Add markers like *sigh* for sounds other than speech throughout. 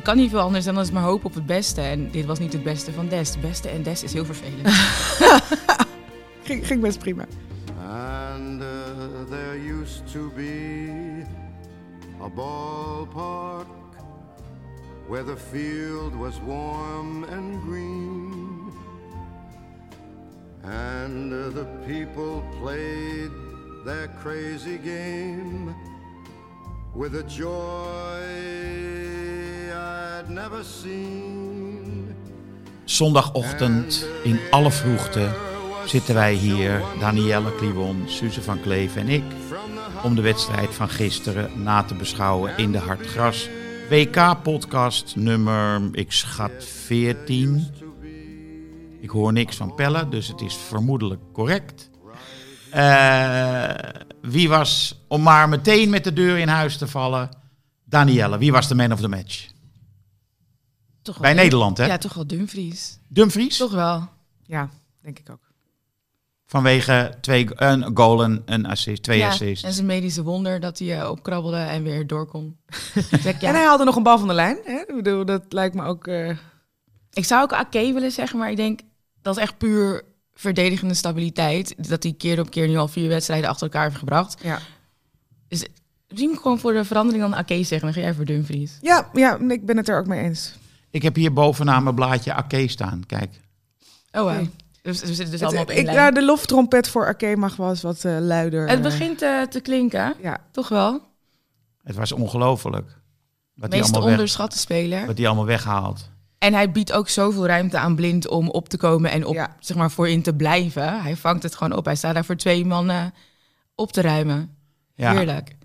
Ik kan niet veel anders dan als maar hopen op het beste. En dit was niet het beste van Des. Het beste en Des is heel vervelend. *laughs* ging, ging best prima. And uh, there used to be a ballpark where the field was warm and green. And uh, the people played their crazy game with a joy I'd never seen. Zondagochtend in alle vroegte zitten wij hier, Danielle Kliwon, Suze van Kleef en ik, om de wedstrijd van gisteren na te beschouwen in de Hartgras WK-podcast nummer, ik schat 14. Ik hoor niks van Pelle, dus het is vermoedelijk correct. Eh, wie was, om maar meteen met de deur in huis te vallen, Danielle, wie was de man of the match? Toch wel Bij Nederland, hè? Ja, toch wel Dumfries. Dumfries? Toch wel. Ja, denk ik ook. Vanwege twee, een goal en een assist, twee ja, assists. En zijn medische wonder dat hij eh, opkrabbelde en weer door kon. Zeg *laughs* ja. En hij haalde nog een bal van de lijn. Hè? Ik bedoel, dat lijkt me ook... eh, Ik zou ook Ake willen zeggen, maar ik denk dat is echt puur verdedigende stabiliteit. Dat hij keer op keer nu al vier wedstrijden achter elkaar heeft gebracht. ja. Dus misschien gewoon voor de verandering dan Ake zeggen. Dan ga jij voor Dumfries. Ja, ja, ik ben het er ook mee eens. Ik heb hier bovenaan mijn blaadje Ake staan. Kijk. Oh, wow. Dus we zitten dus Het- allemaal op één ik, lijn. ja, de loftrompet voor Ake mag wel eens wat eh, luider. Het eh, begint eh, te klinken, Ja, toch wel? Het was ongelooflijk. Wat hij Meest onderschatte speler. wat hij allemaal weghaalt. En hij biedt ook zoveel ruimte aan Blind om op te komen en op, Ja. zeg maar, voorin te blijven. Hij vangt het gewoon op. Hij staat daar voor twee mannen op te ruimen. Ja, Heerlijk.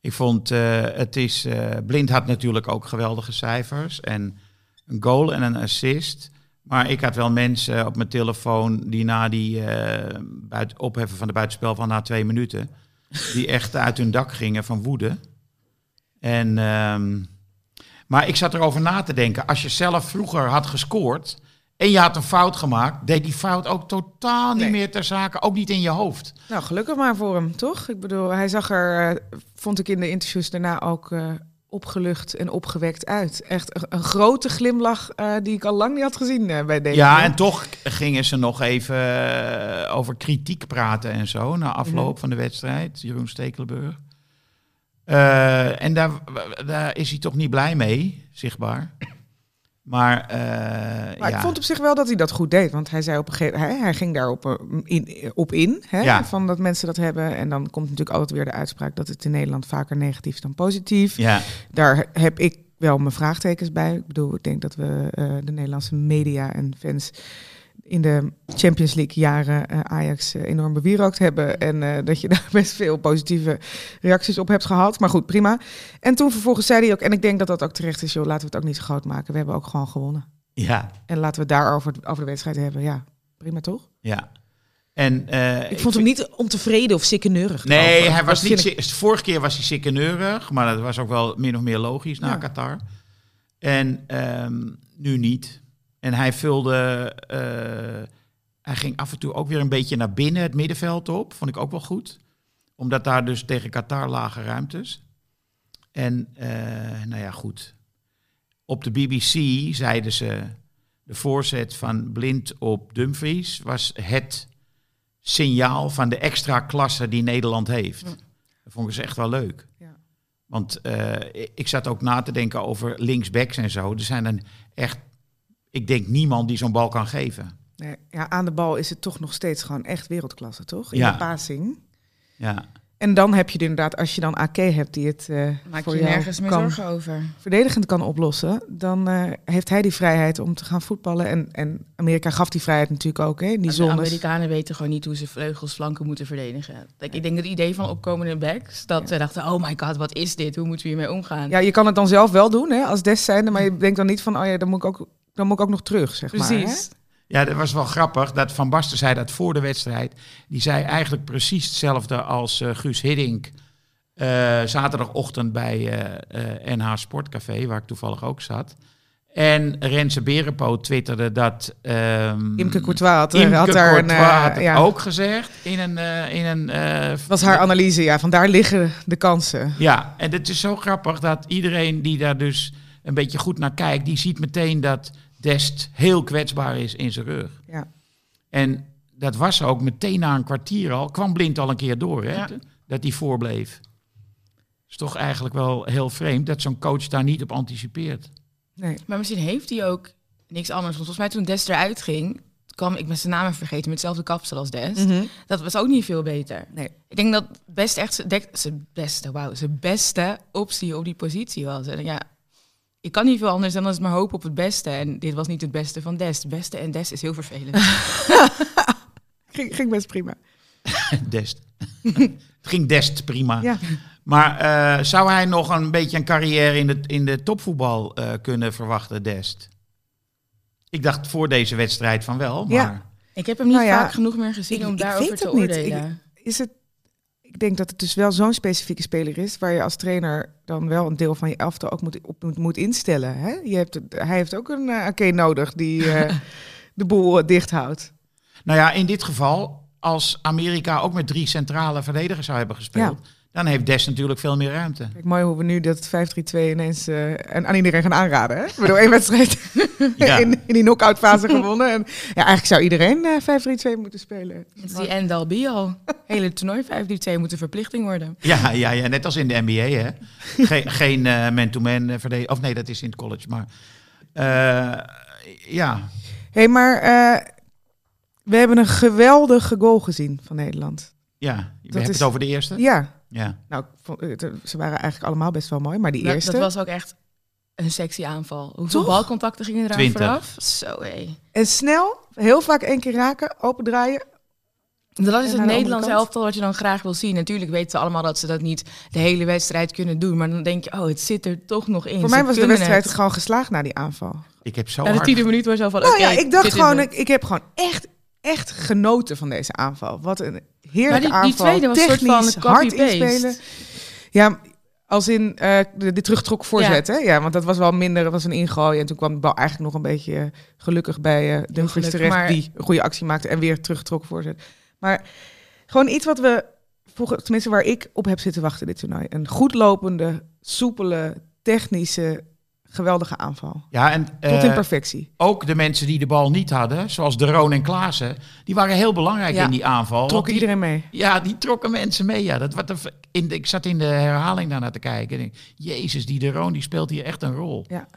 ik vond eh, het is. eh, Blind had natuurlijk ook geweldige cijfers. En een goal en een assist. Maar ik had wel mensen op mijn telefoon die na die eh, buiten, opheffen van de buitenspel van na twee minuten. die echt uit hun dak gingen van woede. En, ehm, maar ik zat erover na te denken. Als je zelf vroeger had gescoord. en je had een fout gemaakt. deed die fout ook totaal niet Nee. meer ter zake. Ook niet in je hoofd. nou gelukkig maar voor hem, toch? Ik bedoel, hij zag er, eh, vond ik in de interviews daarna ook eh, opgelucht en opgewekt uit. Echt een, een grote glimlach eh, die ik al lang niet had gezien bij deze. Ja, en toch gingen ze nog even over kritiek praten en zo. Na afloop Mhm. van de wedstrijd, Jeroen Stekelenburg. Eh, en daar, daar is hij toch niet blij mee, zichtbaar. Maar, eh, Maar ja. ik vond op zich wel dat hij dat goed deed. Want hij zei op een gegeven hij, hij ging daar op, eh, in, op in. Hè, Ja. Van dat mensen dat hebben. En dan komt natuurlijk altijd weer de uitspraak dat het in Nederland vaker negatief is dan positief. ja, Daar heb ik wel mijn vraagtekens bij. Ik bedoel, ik denk dat we de Nederlandse media en fans in de Champions League jaren eh, Ajax eh, enorm bewierookt hebben. En eh, dat je *laughs* daar best veel positieve reacties op hebt gehad. Maar goed, prima. En toen vervolgens zei hij ook, en ik denk dat dat ook terecht is, joh, laten we het ook niet zo groot maken. We hebben ook gewoon gewonnen. ja, En laten we het daarover over de wedstrijd hebben. Ja, prima toch? ja. En, eh, Ik vond hem niet ontevreden of sikkeneurig. Nee, hij was Dat niet. ik- Vorige keer was hij sikkeneurig, maar dat was ook wel min of meer logisch na Ja. Qatar. En ehm, nu niet. En hij vulde. eh, hij ging af en toe ook weer een beetje naar binnen het middenveld op. Vond ik ook wel goed. Omdat daar dus tegen Qatar lage ruimtes. En eh, nou ja, goed. Op de BBC zeiden ze. De voorzet van Blind op Dumfries was het signaal van de extra klasse die Nederland heeft. Dat vond ik dus echt wel leuk. Ja. Want eh, ik zat ook na te denken over linksbacks en zo. Er zijn dan echt, ik denk niemand die zo'n bal kan geven. Nee, ja, aan de bal is het toch nog steeds gewoon echt wereldklasse, toch? In Ja. de passing. Ja, En dan heb je er inderdaad, als je dan AK hebt die het eh, Maak voor je nergens meer zorgen over. verdedigend kan oplossen, dan eh, heeft hij die vrijheid om te gaan voetballen. En, en Amerika gaf die vrijheid natuurlijk ook, hè? in Die de zones. Amerikanen weten gewoon niet hoe ze vleugels flanken moeten verdedigen. Ik denk dat het idee van opkomende backs, dat ze dachten, oh my god, wat is dit? Hoe moeten we hiermee omgaan? Ja, je kan het dan zelf wel doen, hè, als des zijnde, maar je denkt dan niet van, oh ja, dan moet ik ook dan moet ik ook nog terug, zeg maar. Precies. Ja, dat was wel grappig. Dat Van Basten zei dat voor de wedstrijd. Die zei eigenlijk precies hetzelfde als eh, Guus Hiddink. eh, zaterdagochtend bij eh, eh, NH Sportcafé, waar ik toevallig ook zat. En Renze Berenpoot twitterde dat... ehm Imke Courtois had, Imke had daar een... Courtois eh, had het ja, ook gezegd in een... eh, in een eh, was haar analyse, ja. Vandaar liggen de kansen. Ja, en het is zo grappig dat iedereen die daar dus een beetje goed naar kijkt... die ziet meteen dat Dest heel kwetsbaar is in zijn rug. Ja. En dat was ook meteen na een kwartier al. Kwam Blind al een keer door, hè? Ja. Dat hij voorbleef. is toch eigenlijk wel heel vreemd dat zo'n coach daar niet op anticipeert. Nee. Maar misschien heeft hij ook niks anders. Want volgens mij toen Des eruit ging, kwam ik met zijn naam even vergeten, met hetzelfde kapsel als Des. Mhm. Dat was ook niet veel beter. Nee. Ik denk dat best echt zijn- beste, wauw, zijn beste optie op die positie was. En ja, ik kan niet veel anders dan als maar hopen op het beste. En dit was niet het beste van Des. Het beste en Des is heel vervelend. *laughs* Ging, ging best prima. *laughs* Dest. het *laughs* ging Dest prima. Ja. Maar eh, zou hij nog een beetje een carrière in de, in de topvoetbal eh, kunnen verwachten, Dest? Ik dacht voor deze wedstrijd van wel, maar... Ja. ik heb hem niet Nou ja, vaak genoeg meer gezien ik- om ik daarover te oordelen. Is het... Ik denk dat het dus wel zo'n specifieke speler is... waar je als trainer dan wel een deel van je elftal ook moet, op moet, moet instellen. Hè? Je hebt, hij heeft ook een uh, nodig die eh, *laughs* de boel eh, dicht houdt. Nou ja, in dit geval, als Amerika ook met drie centrale verdedigers zou hebben gespeeld, dan heeft Des natuurlijk veel meer ruimte. Kijk, mooi hoe we nu dat 5-3-2 ineens eh, en aan iedereen gaan aanraden. Hè? We hebben één wedstrijd *laughs* Ja. in, in die knock-out fase gewonnen. En, ja, eigenlijk zou iedereen eh 5-3-2 moeten spelen. Het is die end all be all. Hele toernooi 5-3-2 moet een verplichting worden. Ja, ja, ja, net als in de NBA, hè? Geen, *laughs* geen eh, man-to-man eh, verdediger. Of nee, dat is in het college, maar... eh, ja, Hé, hey, maar eh, we hebben een geweldige goal gezien van Nederland. ja. We hebben is- het over de eerste? Ja, Ja. nou, ze waren eigenlijk allemaal best wel mooi, maar die Dat, eerste... dat was ook echt een sexy aanval. Hoeveel Toch? balcontacten gingen eraan 20. vooraf? Zo hé. En snel, heel vaak één keer raken, opendraaien. Dat is het Nederlands elftal wat je dan graag wil zien. Natuurlijk weten ze allemaal dat ze dat niet de hele wedstrijd kunnen doen. Maar dan denk je, oh, het zit er toch nog in. Voor Ze mij was de wedstrijd het. gewoon geslaagd na die aanval. Ik heb zo Na de hard... tiende minuut was zo van, oké, ja, ik dacht gewoon, ik, ik heb gewoon echt, echt genoten van deze aanval. Wat een heerlijke Maar die- die aanval. tweede was van Technisch, een hard inspelen. Ja, als in eh, de, de teruggetrokken voorzet, hè? Ja, want dat was wel minder, dat was een ingooi. En toen kwam de bal eigenlijk nog een beetje gelukkig bij eh Dumfries gelukkig, terecht, maar- die een goede actie maakte en weer teruggetrokken voorzet. Maar gewoon iets wat we, vroeger, tenminste waar ik op heb zitten wachten dit toernooi. Een goed lopende, soepele, technische, geweldige aanval. Ja, en Tot in eh, perfectie. ook de mensen die de bal niet hadden, zoals De Roon en Klaassen, die waren heel belangrijk Ja. in die aanval. Trok want die- iedereen mee. Ja, die trokken mensen mee. Ja. Dat, wat in de, ik zat in de herhaling daarnaar te kijken. En ik, Jezus, die De Roon die speelt hier echt een rol. Ja.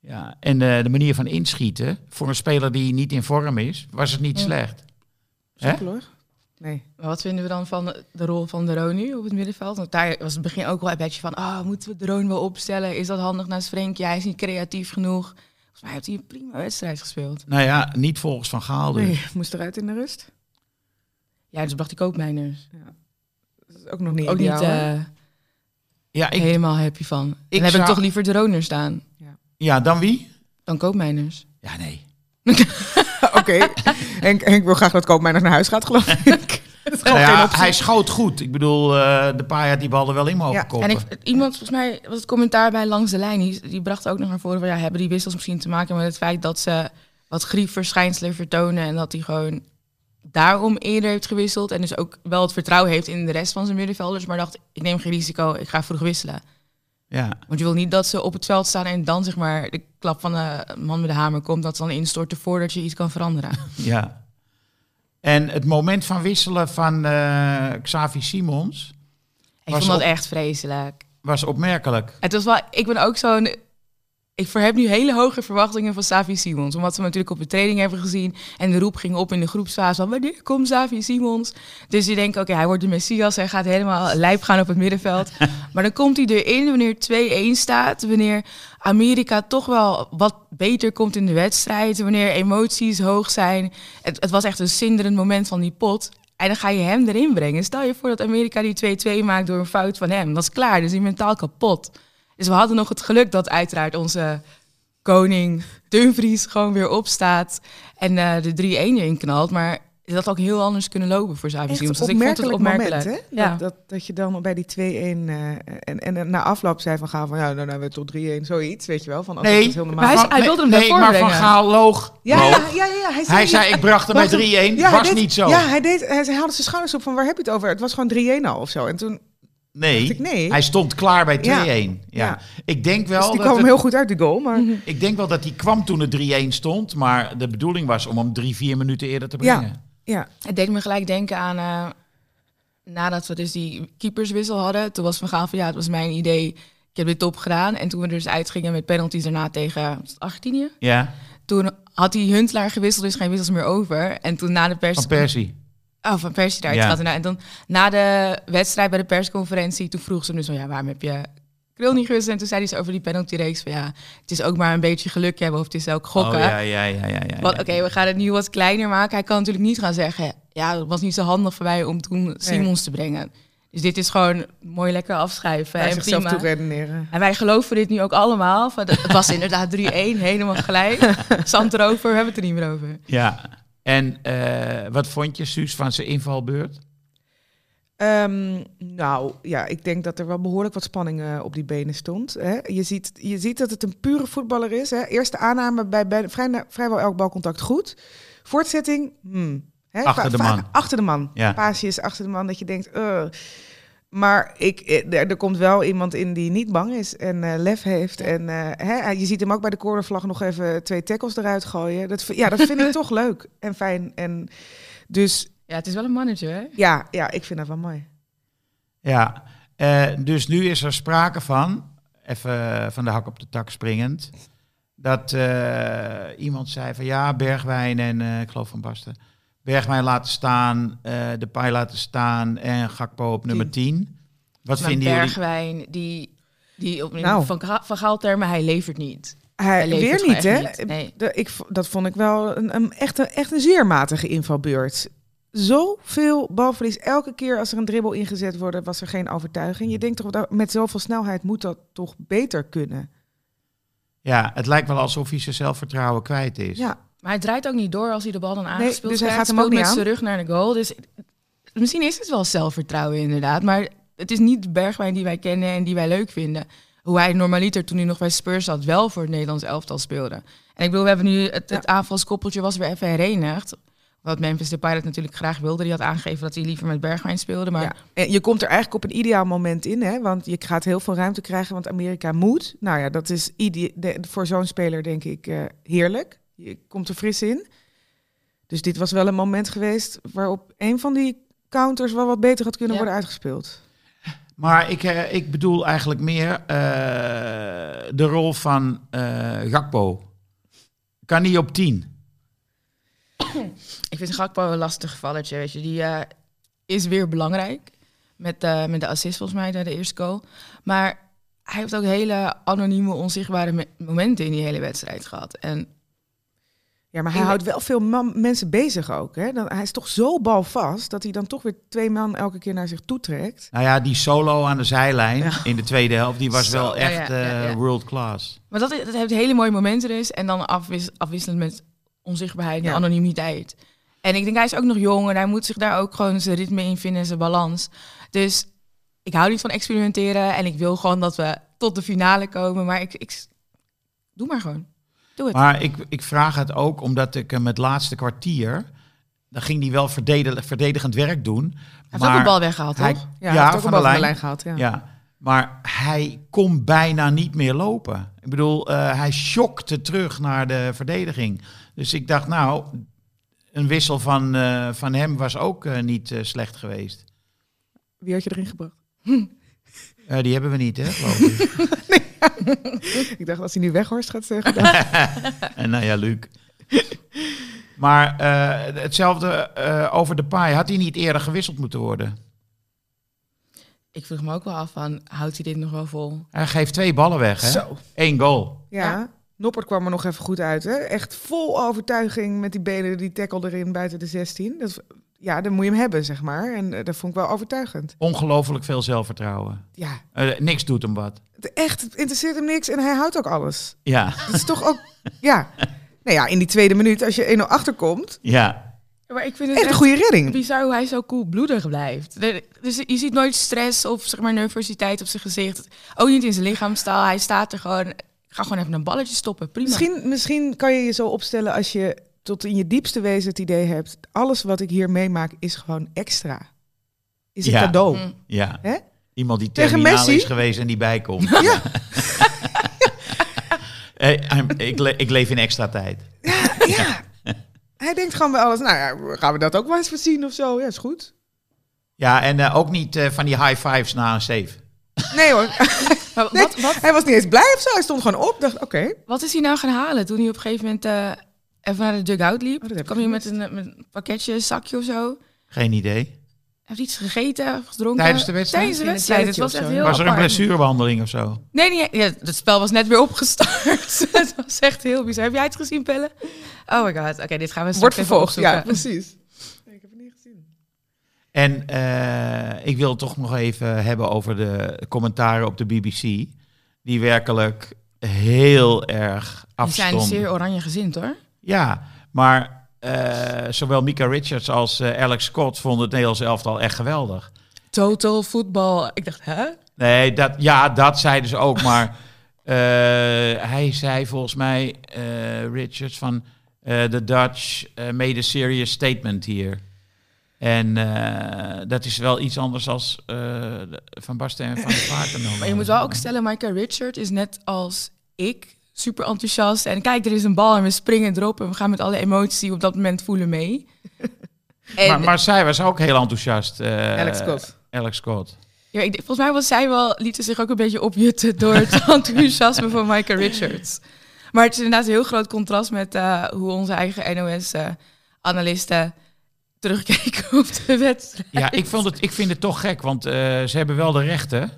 Ja, en eh, de manier van inschieten, voor een speler die niet in vorm is, was het niet Ja. slecht. Hè? Soepel hoor. Nee. Maar wat vinden we dan van de rol van de Roon nu op het middenveld? Want daar was het begin ook wel een beetje van... ah, moeten we de Roon wel opstellen? Is dat handig naast Frenkie? Hij is niet creatief genoeg. Volgens mij heeft hij een prima wedstrijd gespeeld. Nou ja, niet volgens Van Gaal dus. Nee, moest eruit in de rust. Ja, dus bracht hij Koopmijners. Dat is ook nog niet Ook niet ideaal, eh, Ja, ik, helemaal happy van. Dan Ik heb ik zou- toch liever de Roner staan ja, dan wie? dan Koopmijners. Ja, nee. *laughs* Oké. Henk, Henk wil graag dat Koopmijners naar huis gaat, geloof ik. *laughs* Nou ja, hij schoot goed. Ik bedoel, eh, de paai had die bal er wel in mogen Ja, koppen. En ik, iemand, volgens mij was het commentaar bij Langs de Lijn, die, die bracht ook nog naar voren van ja, hebben die wissels misschien te maken met het feit dat ze wat griefverschijnselen vertonen en dat hij gewoon daarom eerder heeft gewisseld en dus ook wel het vertrouwen heeft in de rest van zijn middenvelders, maar dacht ik neem geen risico, ik ga vroeg wisselen. Ja, Want je wil niet dat ze op het veld staan en dan zeg maar de klap van de man met de hamer komt, dat ze dan instorten voordat je iets kan veranderen. *laughs* ja. En het moment van wisselen van eh, Xavi Simons Ik vond dat op- echt vreselijk. was opmerkelijk. Het was wel, ik ben ook zo'n. Ik heb nu hele hoge verwachtingen van Savi Simons. Omdat we hem natuurlijk op de training hebben gezien. En de roep ging op in de groepsfase van wanneer komt Savi Simons? Dus je denkt, oké, hij wordt de Messias. Hij gaat helemaal lijp gaan op het middenveld. *laughs* maar dan komt hij erin wanneer 2-1 staat. Wanneer Amerika toch wel wat beter komt in de wedstrijd. Wanneer emoties hoog zijn. Het, het was echt een zinderend moment van die pot. En dan ga je hem erin brengen. Stel je voor dat Amerika die 2-2 maakt door een fout van hem. Dat is klaar, dus hij is mentaal kapot. Dus we hadden nog het geluk dat uiteraard onze koning Dumfries gewoon weer opstaat en eh, de 3-1 erin knalt. Maar het had ook heel anders kunnen lopen voor Xavi Echt Simons. een Dus ik vond het opmerkelijk moment, hè? Ja. Dat, dat, dat je dan bij die 2-1 eh, en, en na afloop zei van Gaal van ja, nou, nou we tot 3-1, zoiets, weet je wel. Van, oh, Nee, dat is heel normaal. Maar hij- Van- wilde hem nee, daarvoor maar Van. Gaal loog. ja, loog. ja, ja, hij zei, Hij zei, ik bracht hem bij 3-1. ja, hij was deed- niet zo. Ja, hij, deed, hij, hij haalde zijn schouders op van waar heb je het over? Het was gewoon 3-1 al of zo. En toen, nee, dacht ik, nee. hij stond klaar bij 2-1. Ja. Ja. Ja. Ik, denk wel dus die dat kwam het- heel goed uit, die goal. Maar *laughs* ik denk wel dat hij kwam toen het 3-1 stond. Maar de bedoeling was om hem drie, vier minuten eerder te Ja. brengen. ja, Het deed me gelijk denken aan eh, nadat we dus die keeperswissel hadden. Toen was Van Gaal van ja, het was mijn idee. Ik heb dit top gedaan. En toen we er dus uitgingen met penalties daarna tegen Argentinië. Ja, Toen had hij Huntelaar gewisseld, dus geen wissels meer over. En toen na de pers... van Persie. Oh, van Persie eruit Ja. gaat. En dan na de wedstrijd bij de persconferentie, toen vroeg ze hem dus van ja, waarom heb je Krul niet gewisseld? En toen zei hij ze over die penaltyreeks van ja, het is ook maar een beetje geluk hebben of het is ook gokken. Oh, ja, ja, ja, ja, ja, oké, we gaan het nu wat kleiner maken. Hij kan natuurlijk niet gaan zeggen, ja, het was niet zo handig voor mij om toen Simons te brengen. Dus dit is gewoon mooi lekker afschrijven. en zichzelf prima. toe redeneren. En wij geloven dit nu ook allemaal. Van, het was inderdaad 3-1, helemaal gelijk. *laughs* Zand erover, we hebben het er niet meer over. Ja. En eh, wat vond je, Suus, van zijn invalbeurt? Ehm, nou, ja, ik denk dat er wel behoorlijk wat spanning eh, op die benen stond. Hè. Je, ziet, je ziet dat het een pure voetballer is. Hè. Eerste aanname bij, bij vrij, vrijwel elk balcontact goed. Voortzetting, hmm, hè, Achter de man. Achter de man. Ja. Paasjes achter de man, dat je denkt... eh. Maar ik, eh, er, er komt wel iemand in die niet bang is en eh, lef heeft. En eh, hè, je ziet hem ook bij de cornervlag nog even twee tackles eruit gooien. Dat, ja, dat vind ik *laughs* toch leuk en fijn. En dus Ja, het is wel een mannetje, hè? ja, ja, ik vind dat wel mooi. Ja, eh, dus nu is er sprake van, even van de hak op de tak springend, dat eh, iemand zei van ja, Bergwijn en eh, ik geloof van Basten, Bergwijn laten staan, eh, de paai laten staan en Gakpo op nummer 10. Wat Maar vinden jullie? Bergwijn, die, die op Nou. van, van Gaaltermen, hij levert niet. Hij, Hij levert weer niet, hè? nee. Ik, dat vond ik wel een, een, echt, een, echt een zeer matige invalbeurt. Zoveel balverlies. Elke keer als er een dribbel ingezet wordt, was er geen overtuiging. Je denkt toch, dat met zoveel snelheid moet dat toch beter kunnen? Ja, het lijkt wel alsof hij zijn zelfvertrouwen kwijt is. Ja, Maar hij draait ook niet door als hij de bal dan aangespeeld dus hij gaat hem ook niet met aan. zijn rug naar de goal. Dus misschien is het wel zelfvertrouwen inderdaad. Maar het is niet de Bergwijn die wij kennen en die wij leuk vinden. Hoe hij normaliter toen hij nog bij Spurs zat wel voor het Nederlands elftal speelde. En ik bedoel, we hebben nu het, het aanvalskoppeltje was weer even herenigd. Wat Memphis Depay dat natuurlijk graag wilde. Die had aangegeven dat hij liever met Bergwijn speelde. Maar ja. En je komt er eigenlijk op een ideaal moment in, hè? want je gaat heel veel ruimte krijgen, want Amerika moet. Nou ja, dat is de- voor zo'n speler denk ik eh, heerlijk. Je komt er fris in. Dus dit was wel een moment geweest waarop een van die counters wel wat beter had kunnen Ja. worden uitgespeeld. Maar ik, eh, ik bedoel eigenlijk meer eh, de rol van eh Gakpo. Kan niet op 10. Ik vind Gakpo een lastig gevalletje, weet je. Die eh, is weer belangrijk. Met, eh, met de assist volgens mij, de eerste goal. Maar hij heeft ook hele anonieme, onzichtbare me- momenten in die hele wedstrijd gehad. En Ja, maar hij houdt wel veel man- mensen bezig ook. Hè? Dan, hij is toch zo balvast dat hij dan toch weer twee man elke keer naar zich toe trekt. Nou ja, die solo aan de zijlijn in de tweede helft, die was Zo, wel echt ja, ja, eh, ja. world class. Maar dat, dat heeft hele mooie momenten dus. En dan afwis, afwisselend met onzichtbaarheid en Ja. anonimiteit. En ik denk, hij is ook nog jong en hij moet zich daar ook gewoon zijn ritme in vinden en zijn balans. Dus ik hou niet van experimenteren en ik wil gewoon dat we tot de finale komen. Maar ik, ik doe maar gewoon. Doe het. Maar ik, ik vraag het ook omdat ik hem het laatste kwartier, dan ging hij wel verdedig- verdedigend werk doen. hij heeft maar ook een bal weggehaald, hij- toch? Ja, Ja, hij heeft ook van een de bal lijn. gehad. Ja. Ja, maar hij kon bijna niet meer lopen. Ik bedoel, eh, hij schokte terug naar de verdediging. Dus ik dacht, nou, een wissel van, eh, van hem was ook eh, niet eh, slecht geweest. Wie had je erin gebracht? Eh, die hebben we niet, hè, geloof *laughs* *laughs* *laughs* ik. Dacht, als hij nu Weghorst gaat zeggen. dan- *laughs* en nou ja, Luc. Maar eh, hetzelfde eh, over de paai. Had hij niet eerder gewisseld moeten worden? Ik vroeg me ook wel af van, houdt hij dit nog wel vol? Hij geeft twee ballen weg, hè? Zo. Eén goal. Ja. Ja. Noppert kwam er nog even goed uit. Hè? Echt vol overtuiging met die benen, die tackle erin buiten de 16. Dat, ja, dan moet je hem hebben, zeg maar. En eh, dat vond ik wel overtuigend. Ongelooflijk veel zelfvertrouwen. Ja, Eh, niks doet hem wat. het- echt, het interesseert hem niks en hij houdt ook alles. Ja, Dat is toch ook, ja. Nou ja, in die tweede minuut, als je 1-0 achterkomt, ja. Maar ik vind het echt een goede redding. bizar hoe hij zo koelbloedig blijft. De- Dus je ziet nooit stress of zeg maar nervositeit op zijn gezicht. Ook niet in zijn lichaamstaal. Hij staat er gewoon. Ik ga gewoon even een balletje stoppen. Prima. Misschien, misschien kan je je zo opstellen als je tot in je diepste wezen het idee hebt... alles wat ik hier meemaak is gewoon extra. Is een Ja. cadeau. Mm. ja. Hè? Iemand die Tegen terminaal Messi? is geweest en die bijkomt. Ja. *laughs* Eh, I'm- ik, le- ik leef in extra tijd. ja. Hij denkt gewoon bij alles, nou ja, gaan we dat ook wel eens voorzien of zo? Ja, is goed. Ja, en eh, ook niet eh, van die high fives na een save. Nee hoor, *laughs* Nee. wat, wat, hij was niet eens blij of zo. Hij stond gewoon op, dacht oké. wat is hij nou gaan halen toen hij op een gegeven moment eh, even naar de dugout liep? Oh, heb kwam hij met een, met een pakketje, een zakje of zo. Geen idee. Heeft iets gegeten, of gedronken? Tijdens de wedstrijd? Tijdens de wedstrijd. Het was echt zo. heel Was er een blessurebehandeling of zo? Nee, nee, ja, het spel was net weer opgestart. *laughs* het was echt heel bizar. Heb jij het gezien, Pelle? Oh my god. Oké, dit gaan we straks Wordt even vervolgd, ja, precies. Ik heb het niet gezien. En eh, ik wil het toch nog even hebben over de commentaren op de BBC. Die werkelijk heel erg Die zijn afstonden. zeer oranje gezind, hoor. Ja, maar eh, zowel Mika Richards als eh, Alex Scott vonden het Nederlands elftal echt geweldig. Total voetbal. Ik dacht, hè? Nee, dat, ja, dat zeiden ze ook. Maar *laughs* eh, hij zei volgens mij, Richards, van the Dutch made a serious statement hier. En dat is wel iets anders als de- Van Basten en Van der Vaart. *laughs* Maar je moet wel ook stellen, Michael Richard is net als ik super enthousiast. En kijk, er is een bal en we springen erop en we gaan met alle we op dat moment voelen mee. *laughs* En, Maar, maar zij was ook heel enthousiast. eh, Alex Scott. Alex Scott. ja, ik, volgens mij was zij wel, lieten zich ook een beetje opjutten *laughs* door het *laughs* enthousiasme van Michael Richards. Maar het is inderdaad een heel groot contrast met eh, hoe onze eigen NOS-analisten terugkeken op de wedstrijd. Ja, ik, vond het, ik vind het toch gek, want eh, ze hebben wel de rechten.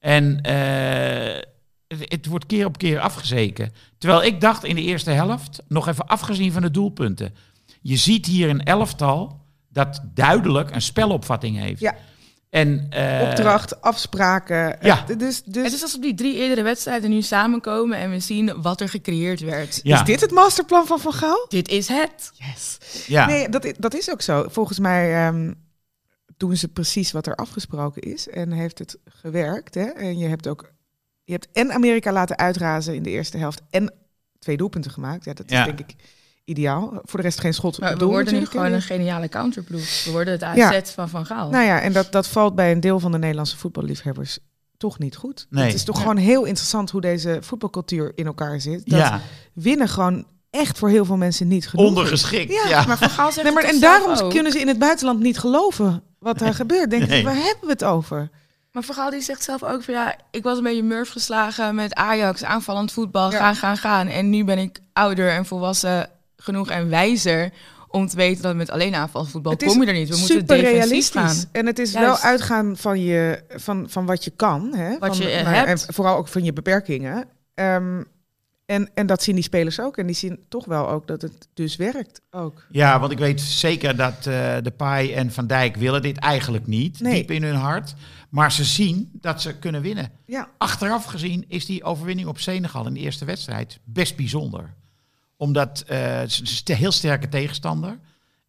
En eh, het, wordt keer op keer afgezeken. Terwijl ik dacht in de eerste helft, nog even afgezien van de doelpunten. Je ziet hier een elftal dat duidelijk een spelopvatting heeft. Ja. En, eh, Opdracht, afspraken. ja. Dus, dus Het is alsof die drie eerdere wedstrijden nu samenkomen en we zien wat er gecreëerd werd. Ja. is dit het masterplan van Van Gaal? Dit is het. Yes. Ja. Nee, dat, dat is ook zo. Volgens mij ehm, doen ze precies wat er afgesproken is en heeft het gewerkt. Hè? En je hebt ook, je hebt en Amerika laten uitrazen in de eerste helft en twee doelpunten gemaakt. Ja, dat is Ja. denk ik ideaal. Voor de rest geen schot Maar we worden nu natuurlijk, gewoon een geniale counterploeg. We worden het AZ Ja. van Van Gaal. Nou ja, en dat, dat valt bij een deel van de Nederlandse voetballiefhebbers toch niet goed. Nee. Het is toch Ja. gewoon heel interessant hoe deze voetbalcultuur in elkaar zit. Dat ja, winnen gewoon echt voor heel veel mensen niet genoeg ondergeschikt. Ja, Ja, Maar Van Gaal zegt Nee, maar, het en daarom ook? kunnen ze in het buitenland niet geloven wat er gebeurt. Denk Nee. ik, waar hebben we het over? Maar Gaal die zegt zelf ook van ja, ik was een beetje murf geslagen met Ajax, aanvallend voetbal, Ja. gaan, gaan, gaan. En nu ben ik ouder en volwassen genoeg en wijzer om te weten dat met alleen aanvallend voetbal kom je er niet. We moeten Super defensief realistisch. gaan. En het is Juist. wel uitgaan van, je, van, van wat je kan. Hè? Wat van, je, nou, hebt. En vooral ook van je beperkingen. Ehm, en, en dat zien die spelers ook. En die zien toch wel ook dat het dus werkt ook. Ja, want ik weet zeker dat eh, de Pai en Van Dijk willen dit eigenlijk niet, Nee. diep in hun hart. Maar ze zien dat ze kunnen winnen. Ja, Achteraf gezien is die overwinning op Senegal in de eerste wedstrijd best bijzonder. Omdat eh, het is een heel sterke tegenstander.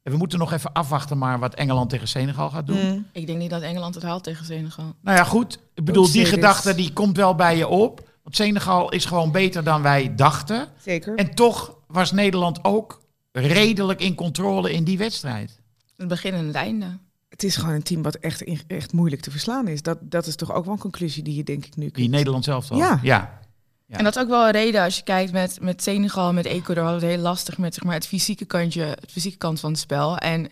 En we moeten nog even afwachten maar wat Engeland tegen Senegal gaat doen. Mm. Ik denk niet dat Engeland het haalt tegen Senegal. Nou ja, goed. Ik bedoel, die gedachte die komt wel bij je op. Want Senegal is gewoon beter dan wij dachten. zeker. En toch was Nederland ook redelijk in controle in die wedstrijd. Het begin en het einde. het is gewoon een team wat echt, echt moeilijk te verslaan is. Dat, dat is toch ook wel een conclusie die je denk ik nu Die kunt... Nederland zelf al. Ja. ja. Ja. En dat is ook wel een reden als je kijkt met, met Senegal, met Ecuador, hadden we het heel lastig met zeg maar, het, fysieke kantje, het fysieke kant van het spel. En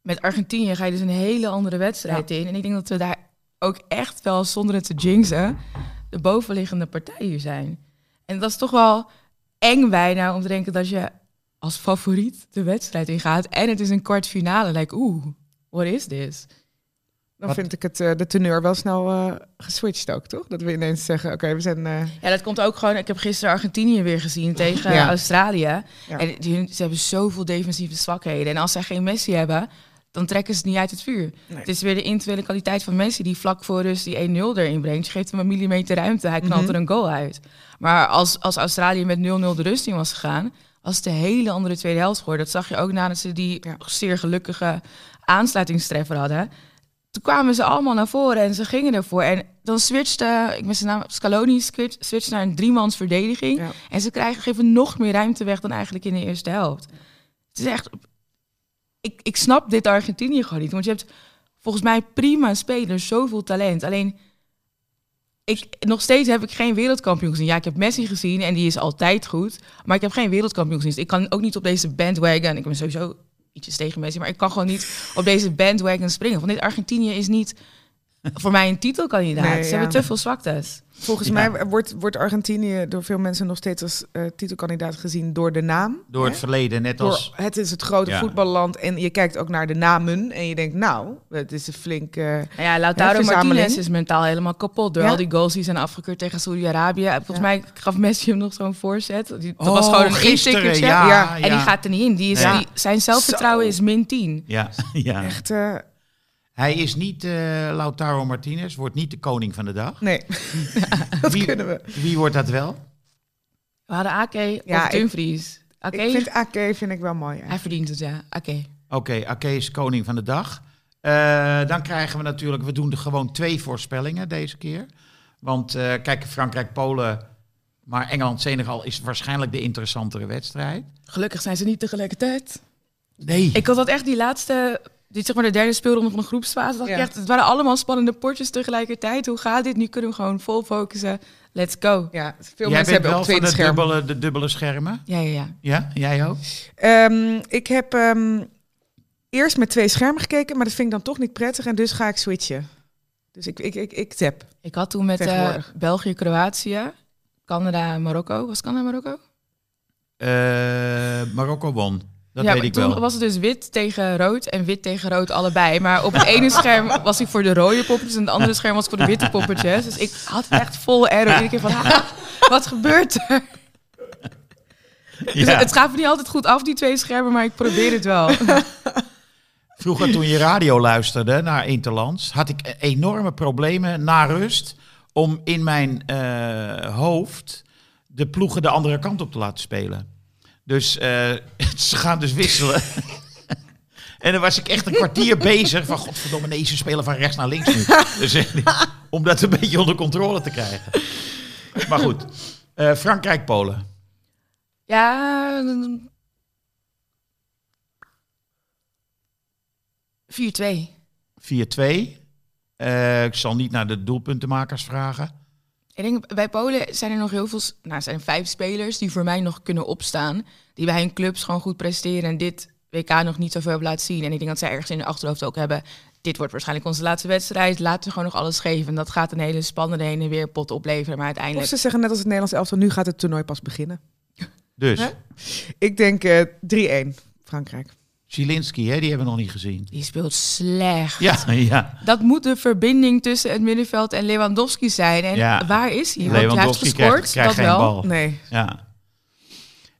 met Argentinië ga je dus een hele andere wedstrijd in. En ik denk dat we daar ook echt wel, zonder het te jinxen, de bovenliggende partij hier zijn. En dat is toch wel eng bijna om te denken dat je als favoriet de wedstrijd ingaat. En het is een kwartfinale. Like, oeh, what is this? Dan Wat- vind ik het, eh, de teneur wel snel eh, geswitcht ook, toch? Dat we ineens zeggen, oké, we zijn... eh, Ja, dat komt ook gewoon. Ik heb gisteren Argentinië weer gezien tegen Ja. Australië. Ja. En die, ze hebben zoveel defensieve zwakheden. En als zij geen Messi hebben, dan trekken ze het niet uit het vuur. Nee. Het is weer de individuele kwaliteit van Messi die vlak voor rust die 1-0 erin brengt. Je geeft hem een millimeter ruimte, hij knalt Mhm. er een goal uit. Maar als, als Australië met 0-0 de rust in was gegaan, was het een hele andere tweede helft geworden. Dat zag je ook nadat ze die Ja. zeer gelukkige aansluitingstreffer hadden. Toen kwamen ze allemaal naar voren en ze gingen ervoor. En dan switchte, ik ben zijn naam, Scaloni switch, switcht naar een driemans verdediging. Ja. En ze krijgen, geven nog meer ruimte weg dan eigenlijk in de eerste helft. Het is echt... Ik, ik snap dit Argentinië gewoon niet. Want je hebt volgens mij prima spelers, zoveel talent. Alleen, ik, nog steeds heb ik geen wereldkampioen gezien. Ja, ik heb Messi gezien en die is altijd goed. Maar ik heb geen wereldkampioen gezien. Dus ik kan ook niet op deze bandwagon... Ik ben sowieso ietsjes tegen Messi, maar ik kan gewoon niet op deze bandwagon springen. Want dit Argentinië is niet voor mij een titelkandidaat. Nee, Ze ja. hebben te veel zwaktes. Volgens Ja. mij wordt, wordt Argentinië door veel mensen nog steeds als eh, titelkandidaat gezien door de naam. Door het verleden, net Door, als... het is het grote Ja. voetballand en je kijkt ook naar de namen en je denkt, nou, het is een flink... Nou ja, Lautaro. Martinez is mentaal helemaal kapot door Ja. al die goals die zijn afgekeurd tegen Saudi-Arabië. Volgens Ja. mij gaf Messi hem nog zo'n voorzet. Die, dat Oh, was gewoon een gisteren, ja, Ja. En die gaat er niet in. Die is, die, zijn zelfvertrouwen Zo. is min 10. Ja, *laughs* ja. echt, eh, Hij is niet eh, Lautaro Martinez, wordt niet de koning van de dag. nee, *laughs* dat Wie- kunnen we. Wie wordt dat wel? We hadden Ake Ja, of ik- Dumfries. Ake, Ik vind Ake vind ik wel mooi. hij verdient het, ja. Ake. Oké, Ake is koning van de dag. Eh, dan krijgen we natuurlijk, we doen er gewoon twee voorspellingen deze keer. Want eh, kijk, Frankrijk-Polen, maar Engeland-Senegal is waarschijnlijk de interessantere wedstrijd. Gelukkig zijn ze niet tegelijkertijd. Nee. Ik had dat echt die laatste, dit zeg maar de derde speelronde van de groepsfase. Dacht Ja. ik echt, het waren allemaal spannende potjes tegelijkertijd. Hoe gaat dit? Nu kunnen we gewoon vol focussen. Let's go. Ja, veel Jij mensen bent hebben wel ook van de scherm. dubbele, de dubbele schermen? Ja, ja, ja. Ja, jij ook? Ehm, ik heb ehm, eerst met twee schermen gekeken, maar dat vind ik dan toch niet prettig en dus ga ik switchen. Dus ik, ik, ik, ik tap. Ik had toen met eh. België, Kroatië, Canada, Marokko. Was Canada, Marokko? Eh, Marokko won. Dat ja, weet ik toen wel. was het dus wit tegen rood en wit tegen rood allebei. Maar op het ene scherm was hij voor de rode poppetjes en het andere scherm was voor de witte poppetjes. Dus ik had echt vol error. Iedere keer van, "Ah, wat gebeurt er? Dus het gaat me niet altijd goed af, die twee schermen, maar ik probeer het wel. Vroeger toen je radio luisterde naar Interlands, had ik enorme problemen na rust om in mijn eh, hoofd de ploegen de andere kant op te laten spelen. Dus eh, *laughs* ze gaan dus wisselen. en dan was ik echt een kwartier bezig van godverdomme nee, ze spelen van rechts naar links nu. dus, eh, *laughs* om dat een beetje onder controle te krijgen. Maar goed, Eh, Frankrijk-Polen. Ja. 4-2. 4-2. Eh, ik zal niet naar de doelpuntenmakers vragen. Ik denk, bij Polen zijn er nog heel veel... Nou, zijn vijf spelers die voor mij nog kunnen opstaan. Die bij hun clubs gewoon goed presteren en dit WK nog niet zoveel hebben laten zien. En ik denk dat zij ergens in hun achterhoofd ook hebben... Dit wordt waarschijnlijk onze laatste wedstrijd. Laten we gewoon nog alles geven. En dat gaat een hele spannende heen en weer pot opleveren. Maar Of uiteindelijk... ze zeggen net als het Nederlands elftal, nu gaat het toernooi pas beginnen. Dus, Hè? Ik denk eh 3-1 Frankrijk. Zielinski, hè, die hebben we nog niet gezien. Die speelt slecht. Ja, ja. Dat moet de verbinding tussen het middenveld en Lewandowski zijn. En Ja. waar is hij? Want hij heeft Lewandowski gescoord, krijgt, krijgt dat geen wel. bal. Nee. Ja.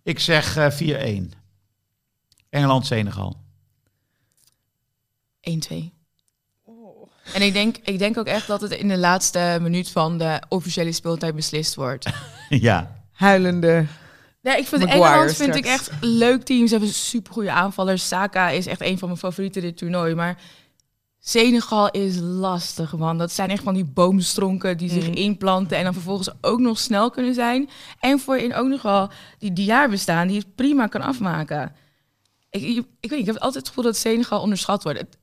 Ik zeg eh 4-1. Engeland-Senegal. 1-2. En ik denk, ik denk ook echt dat het in de laatste minuut van de officiële speeltijd beslist wordt. *laughs* ja. Huilende. Ja, ik vind Maguire Engeland vind ik echt leuk team. Ze hebben supergoeie aanvallers. Saka is echt een van mijn favorieten dit toernooi. Maar Senegal is lastig, man. Dat zijn echt van die boomstronken die zich Mhm. inplanten... en dan vervolgens ook nog snel kunnen zijn. En voor in ook die, die jaar bestaan die het prima kan afmaken. Ik, ik, ik weet niet, ik heb altijd het gevoel dat Senegal onderschat wordt. Het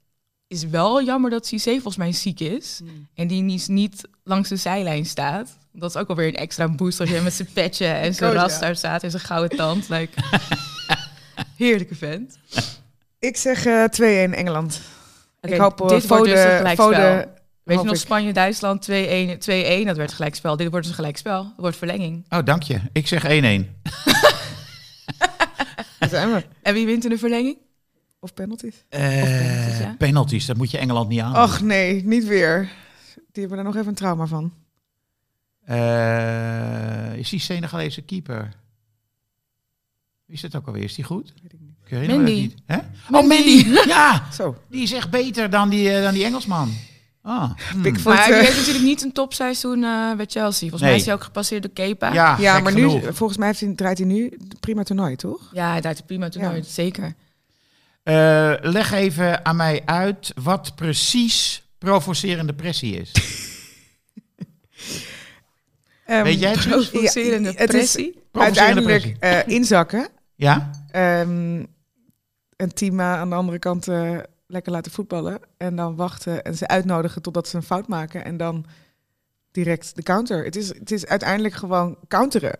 is wel jammer dat Cissé volgens mij ziek is. En die niet, niet langs de zijlijn staat. Dat is ook alweer een extra boost als je met zijn petje *laughs* en zijn ook, ras ja. daar staat en zijn gouden tand. Like. *laughs* Heerlijke vent. Ik zeg eh 2-1 Engeland. Ik hoop eh, dit voor wordt dus een de, gelijkspel. voor de Weet je nog. Spanje-Duitsland 2-1, 2-1, dat werd gelijkspel. Dit wordt dus een gelijkspel. Dat wordt verlenging. Oh, dank je. Ik zeg 1-1. *laughs* Daar zijn we. En wie wint in de verlenging? Of penalties. Eh, penalties, ja. penalties, dat moet je Engeland niet aan. Och nee, niet weer. Die hebben er nog even een trauma van. Eh, is die Senegalese keeper? Wie is het ook alweer? Is die goed? Weet ik niet. Ik me Mandy. het niet. Hè? Oh, Mandy. *laughs* Ja, Zo, die is echt beter dan die, eh, dan die Engelsman. Ah. hmm. Pickford. Maar die eh, heeft natuurlijk niet een topseizoen eh, bij Chelsea. Volgens Nee. mij is hij ook gepasseerd door Kepa. Ja, ja, maar nu, volgens mij heeft hij, draait hij nu prima toernooi, toch? Ja, hij draait een prima toernooi, Ja. zeker. Eh, leg even aan mij uit wat precies provocerende pressie is. *laughs* Ehm, Weet jij het? Provocerende Ja, het is pressie. Provocerende Uiteindelijk eh, inzakken. Ja? Ehm een team eh, aan de andere kant eh, lekker laten voetballen. En dan wachten en ze uitnodigen totdat ze een fout maken. En dan direct de counter. Het is, het is uiteindelijk gewoon counteren.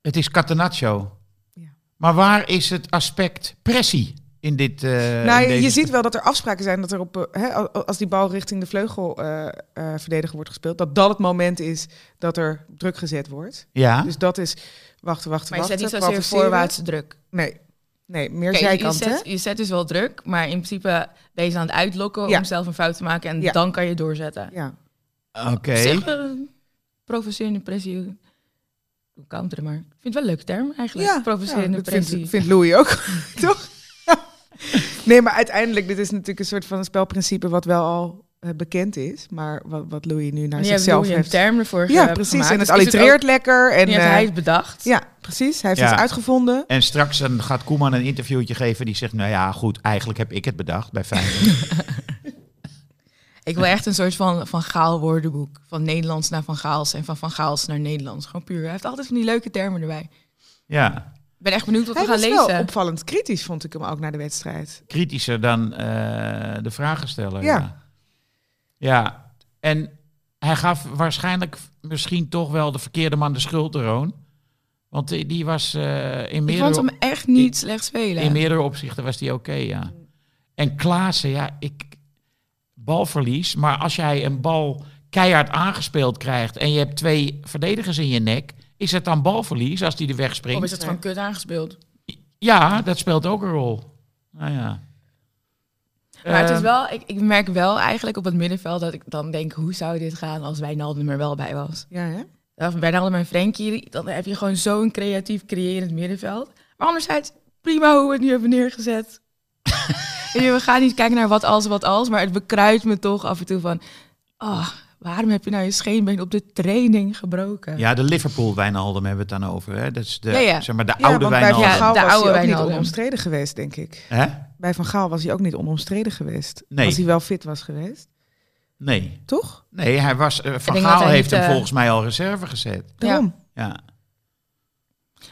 Het is Catenaccio. Ja. Maar waar is het aspect pressie in dit? eh, nou, in je- je deze- ziet wel dat er afspraken zijn dat er op, eh, hè, al- als die bal richting de vleugel eh, eh, verdediger wordt gespeeld, dat dat het moment is dat er druk gezet wordt. Ja, Dus dat is wachten, wachten, Maar je zet wachten. niet zozeer provoceren. voorwaartse druk. Nee, nee meer Kijk, je, zijkant, hè? zet, je zet dus wel druk, maar in principe ben je ze aan het uitlokken Ja. om zelf een fout te maken. En Ja. dan kan je doorzetten. Ja. oké. Eh, provocerende pressie. Hoe counteren maar. Ik vind het wel een leuke term eigenlijk. Ja, provocerende ja, pressie. vindt, vindt Louis ook, *laughs* toch? *laughs* nee, maar uiteindelijk, dit is natuurlijk een soort van spelprincipe wat wel al eh, bekend is. Maar wat, wat Louis nu naar heeft zichzelf heeft... term ervoor Ja, precies. gemaakt. En het Dus allitereert lekker. En, heeft eh, hij het bedacht. ja, precies. Hij heeft Ja. iets uitgevonden. En straks dan gaat Koeman een interviewtje geven die zegt, nou ja, goed, eigenlijk heb ik het bedacht bij Feyenoord. *laughs* *laughs* Ik wil echt een soort van, van Gaal woordenboek. Van Nederlands naar Van Gaals en van Van Gaals naar Nederlands. Gewoon puur. Hij heeft altijd van die leuke termen erbij. ja, ben echt benieuwd wat Hij we gaan was lezen. wel opvallend kritisch, vond ik hem ook naar de wedstrijd. kritischer dan eh, de vragensteller. Ja. Ja. ja, en hij gaf waarschijnlijk misschien toch wel de verkeerde man de schuld, Roon. Want die, die was eh, in, ik vond meerdere, hem echt niet slecht spelen. in meerdere opzichten was die oké, ja. En Klaassen, ja, ik balverlies. Maar als jij een bal keihard aangespeeld krijgt en je hebt twee verdedigers in je nek, is het dan balverlies als die de weg of springt? is het gewoon kut aangespeeld? Ja, dat speelt ook een rol. Nou ja. Maar het is Ehm, wel, ik, ik merk wel eigenlijk op het middenveld dat ik dan denk, hoe zou dit gaan als Wijnaldum er wel bij was? Ja, hè? Of Wijnaldum en Frenkie, dan heb je gewoon zo'n creatief creërend middenveld. Maar anderzijds, prima hoe we het nu hebben neergezet. *laughs* We gaan niet kijken naar wat als, wat als, maar het bekruidt me toch af en toe van, oh, waarom heb je nou je scheenbeen op de training gebroken? Ja, de Liverpool Wijnaldum hebben we het dan over. Hè? Dat is de, Ja, ja. Zeg maar de Ja, oude want bij Van Wijnaldum. Ja, Gaal de was oude hij ook niet Wijnaldum. onomstreden geweest, denk ik. Hè? Bij Van Gaal was hij ook niet onomstreden geweest. Nee. Als hij wel fit was geweest. Nee. Toch? Nee, hij was, eh, Van Gaal hij heeft hem eh, volgens mij al reserve gezet. Daarom. Ja.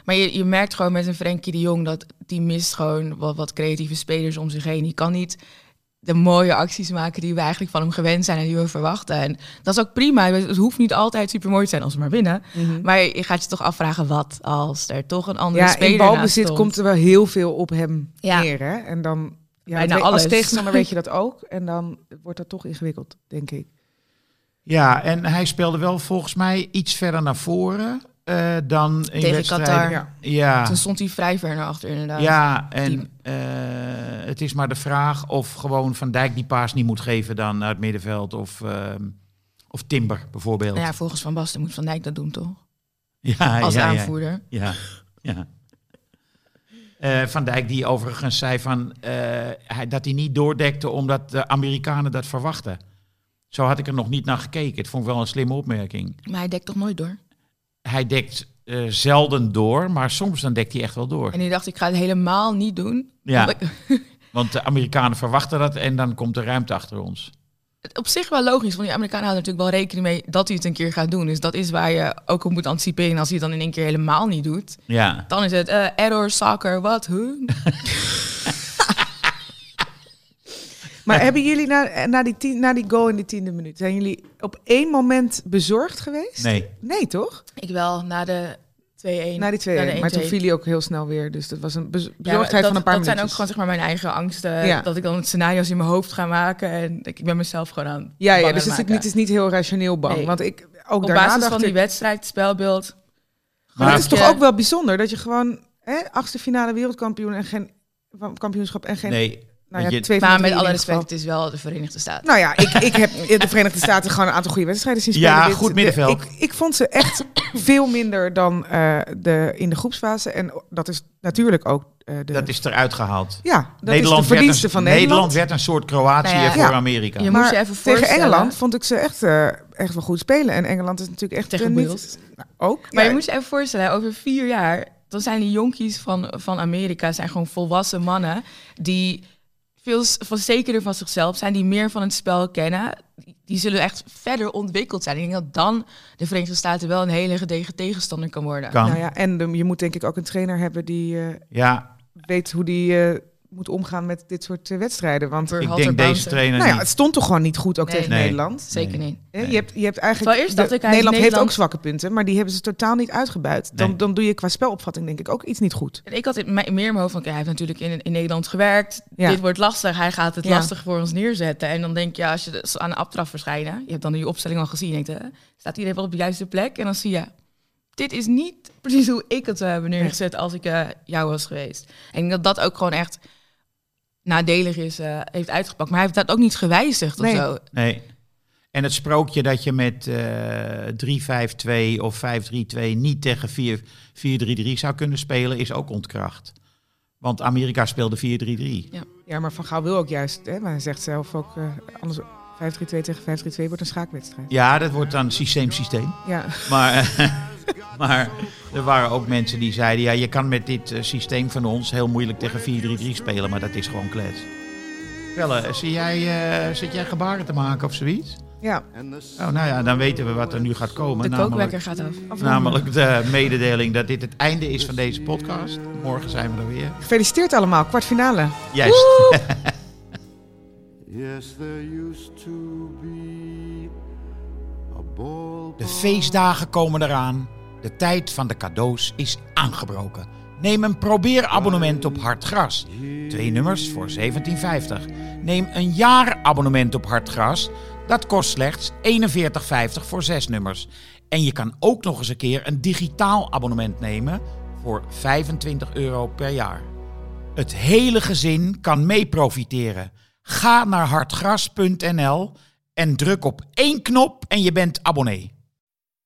Maar je, je merkt gewoon met een Frenkie de Jong dat die mist gewoon wat, wat creatieve spelers om zich heen. Die kan niet de mooie acties maken die we eigenlijk van hem gewend zijn en die we verwachten. En dat is ook prima. Het hoeft niet altijd super mooi te zijn als we maar winnen. Mhm. Maar je gaat je toch afvragen wat als er toch een andere Ja, speler in balbezit stond. komt er wel heel veel op hem Ja. neer. Hè? En dan, ja, Bijna weet- als alles. tegenstander weet je dat ook. En dan wordt dat toch ingewikkeld, denk ik. ja, en hij speelde wel volgens mij iets verder naar voren eh, dan in Tegen wedstrijden. Qatar. Ja. Ja, Toen stond hij vrij ver naar achter inderdaad. ja en. Het is maar de vraag of gewoon Van Dijk die paas niet moet geven dan het middenveld. Of, ehm, of Timber bijvoorbeeld. Nou ja, volgens Van Basten moet Van Dijk dat doen toch? ja, Als ja, aanvoerder. Ja, ja. Eh, van Dijk die overigens zei van, eh, hij, dat hij niet doordekte omdat de Amerikanen dat verwachten. Zo had ik er nog niet naar gekeken. Het vond ik wel een slimme opmerking. Maar hij dekt toch nooit door? Hij dekt eh, zelden door, maar soms dan dekt hij echt wel door. En die dacht, ik ga het helemaal niet doen. Ja. Ik- *laughs* Want de Amerikanen verwachten dat en dan komt er ruimte achter ons. Het op zich wel logisch, want die Amerikanen houden natuurlijk wel rekening mee dat hij het een keer gaat doen. Dus dat is waar je ook op moet anticiperen. En als hij het dan in één keer helemaal niet doet, Ja, dan is het eh, error, soccer, wat, huh? *laughs* Maar hebben jullie na, na, die tien, na die goal in die tiende minuut, zijn jullie op één moment bezorgd geweest? nee. Nee, toch? Ik wel, na de 2-1. Na die twee. na de maar toen 1-2. viel hij ook heel snel weer. Dus dat was een bez- Ja, dat, van een paar Dat zijn ook gewoon zeg maar, mijn eigen angsten. Ja. Dat ik dan scenario's in mijn hoofd ga maken. En ik, ik ben mezelf gewoon aan Ja, ja dus aan het is, maken. niet, het is niet heel rationeel bang. Nee. Want ik ook Op daarna basis dacht van die wedstrijd, het spelbeeld. Maar het is toch ook wel bijzonder dat je gewoon hè, achtste finale wereldkampioen en geen van kampioenschap en geen Nee, nou ja, want je- twee van Maar met alle respect, het is wel de Verenigde Staten. Nou ja, ik, ik heb de Verenigde Staten gewoon een aantal goede wedstrijden zien spelen. Ja, Dit- goed de- middenveld. ik, ik vond ze echt veel minder dan eh, de, in de groepsfase. En dat is natuurlijk ook eh, de... Dat is eruit gehaald. ja, dat Nederland, is de verdienste een, van Nederland Nederland. werd een soort Kroatië Nou ja, voor ja. Amerika. Je maar moet je even tegen Engeland vond ik ze echt, eh, echt wel goed spelen. En Engeland is natuurlijk echt Tegen niet... Nou, ook. Maar ja, je moet je even voorstellen, over vier jaar, dan zijn die jonkies van, van Amerika zijn gewoon volwassen mannen die veel van zekerder van zichzelf zijn, die meer van het spel kennen. Die- zullen echt verder ontwikkeld zijn. Ik denk dat dan de Verenigde Staten wel een hele gedegen tegenstander kan worden. Kan. Nou ja, en de- je moet denk ik ook een trainer hebben die eh, Ja, weet hoe die eh, moet omgaan met dit soort eh, wedstrijden. Want Voor ik denk deze trainer nou ja, het stond toch gewoon niet goed ook Nee. tegen Nee. Nederland. Zeker niet. Nee. Je, hebt, je hebt eigenlijk. Terwijl eerst dacht de- ik, hij is Nederland heeft Nederland- ook zwakke punten, maar die hebben ze totaal niet uitgebuit. Dan, Nee. dan doe je qua spelopvatting denk ik ook iets niet goed. En ik had het me- meer in mijn hoofd van, hij heeft natuurlijk in, in Nederland gewerkt. Ja. Dit wordt lastig, hij gaat het Ja. lastig voor ons neerzetten. En dan denk je, als je dus aan de aftrap verschijnen, je hebt dan die opstelling al gezien, je denkt, hè, staat iedereen wel op de juiste plek? En dan zie je, dit is niet precies hoe ik het zou hebben neergezet als ik eh, jou was geweest. En ik denk dat dat ook gewoon echt nadelig is, eh, heeft uitgepakt. Maar hij heeft dat ook niet gewijzigd Nee. of zo. Nee. En het sprookje dat je met eh 3-5-2 of 5-3-2 niet tegen 4 4-3-3 zou kunnen spelen, is ook ontkracht. Want Amerika speelde 4-3-3. Ja, maar Van Gaal wil ook juist, hè, maar hij zegt zelf ook, eh anders 5-3-2 tegen 5-3-2 wordt een schaakwedstrijd. Ja, dat wordt dan systeem-systeem. Ja, Maar, *laughs* maar er waren ook mensen die zeiden, ja, je kan met dit eh, systeem van ons heel moeilijk tegen 4-3-3 spelen, maar dat is gewoon klets. Pelle, zie jij, eh, zit jij gebaren te maken of zoiets? ja. Oh, nou ja, dan weten we wat er nu gaat komen. De namelijk- kookwekker gaat af. Namelijk de mededeling dat dit het einde is van deze podcast. Morgen zijn we er weer. Gefeliciteerd allemaal, kwartfinale. Juist. *laughs* Yes, there used to be a ball. De feestdagen komen eraan. De tijd van de cadeaus is aangebroken. Neem een probeerabonnement op Hartgras. Twee nummers voor 17,50. Neem een jaarabonnement op Hartgras. Dat kost slechts 41,50 voor zes nummers. En je kan ook nog eens een keer een digitaal abonnement nemen voor 25 euro per jaar. Het hele gezin kan mee profiteren. Ga naar hartgras.nl en druk op één knop en je bent abonnee.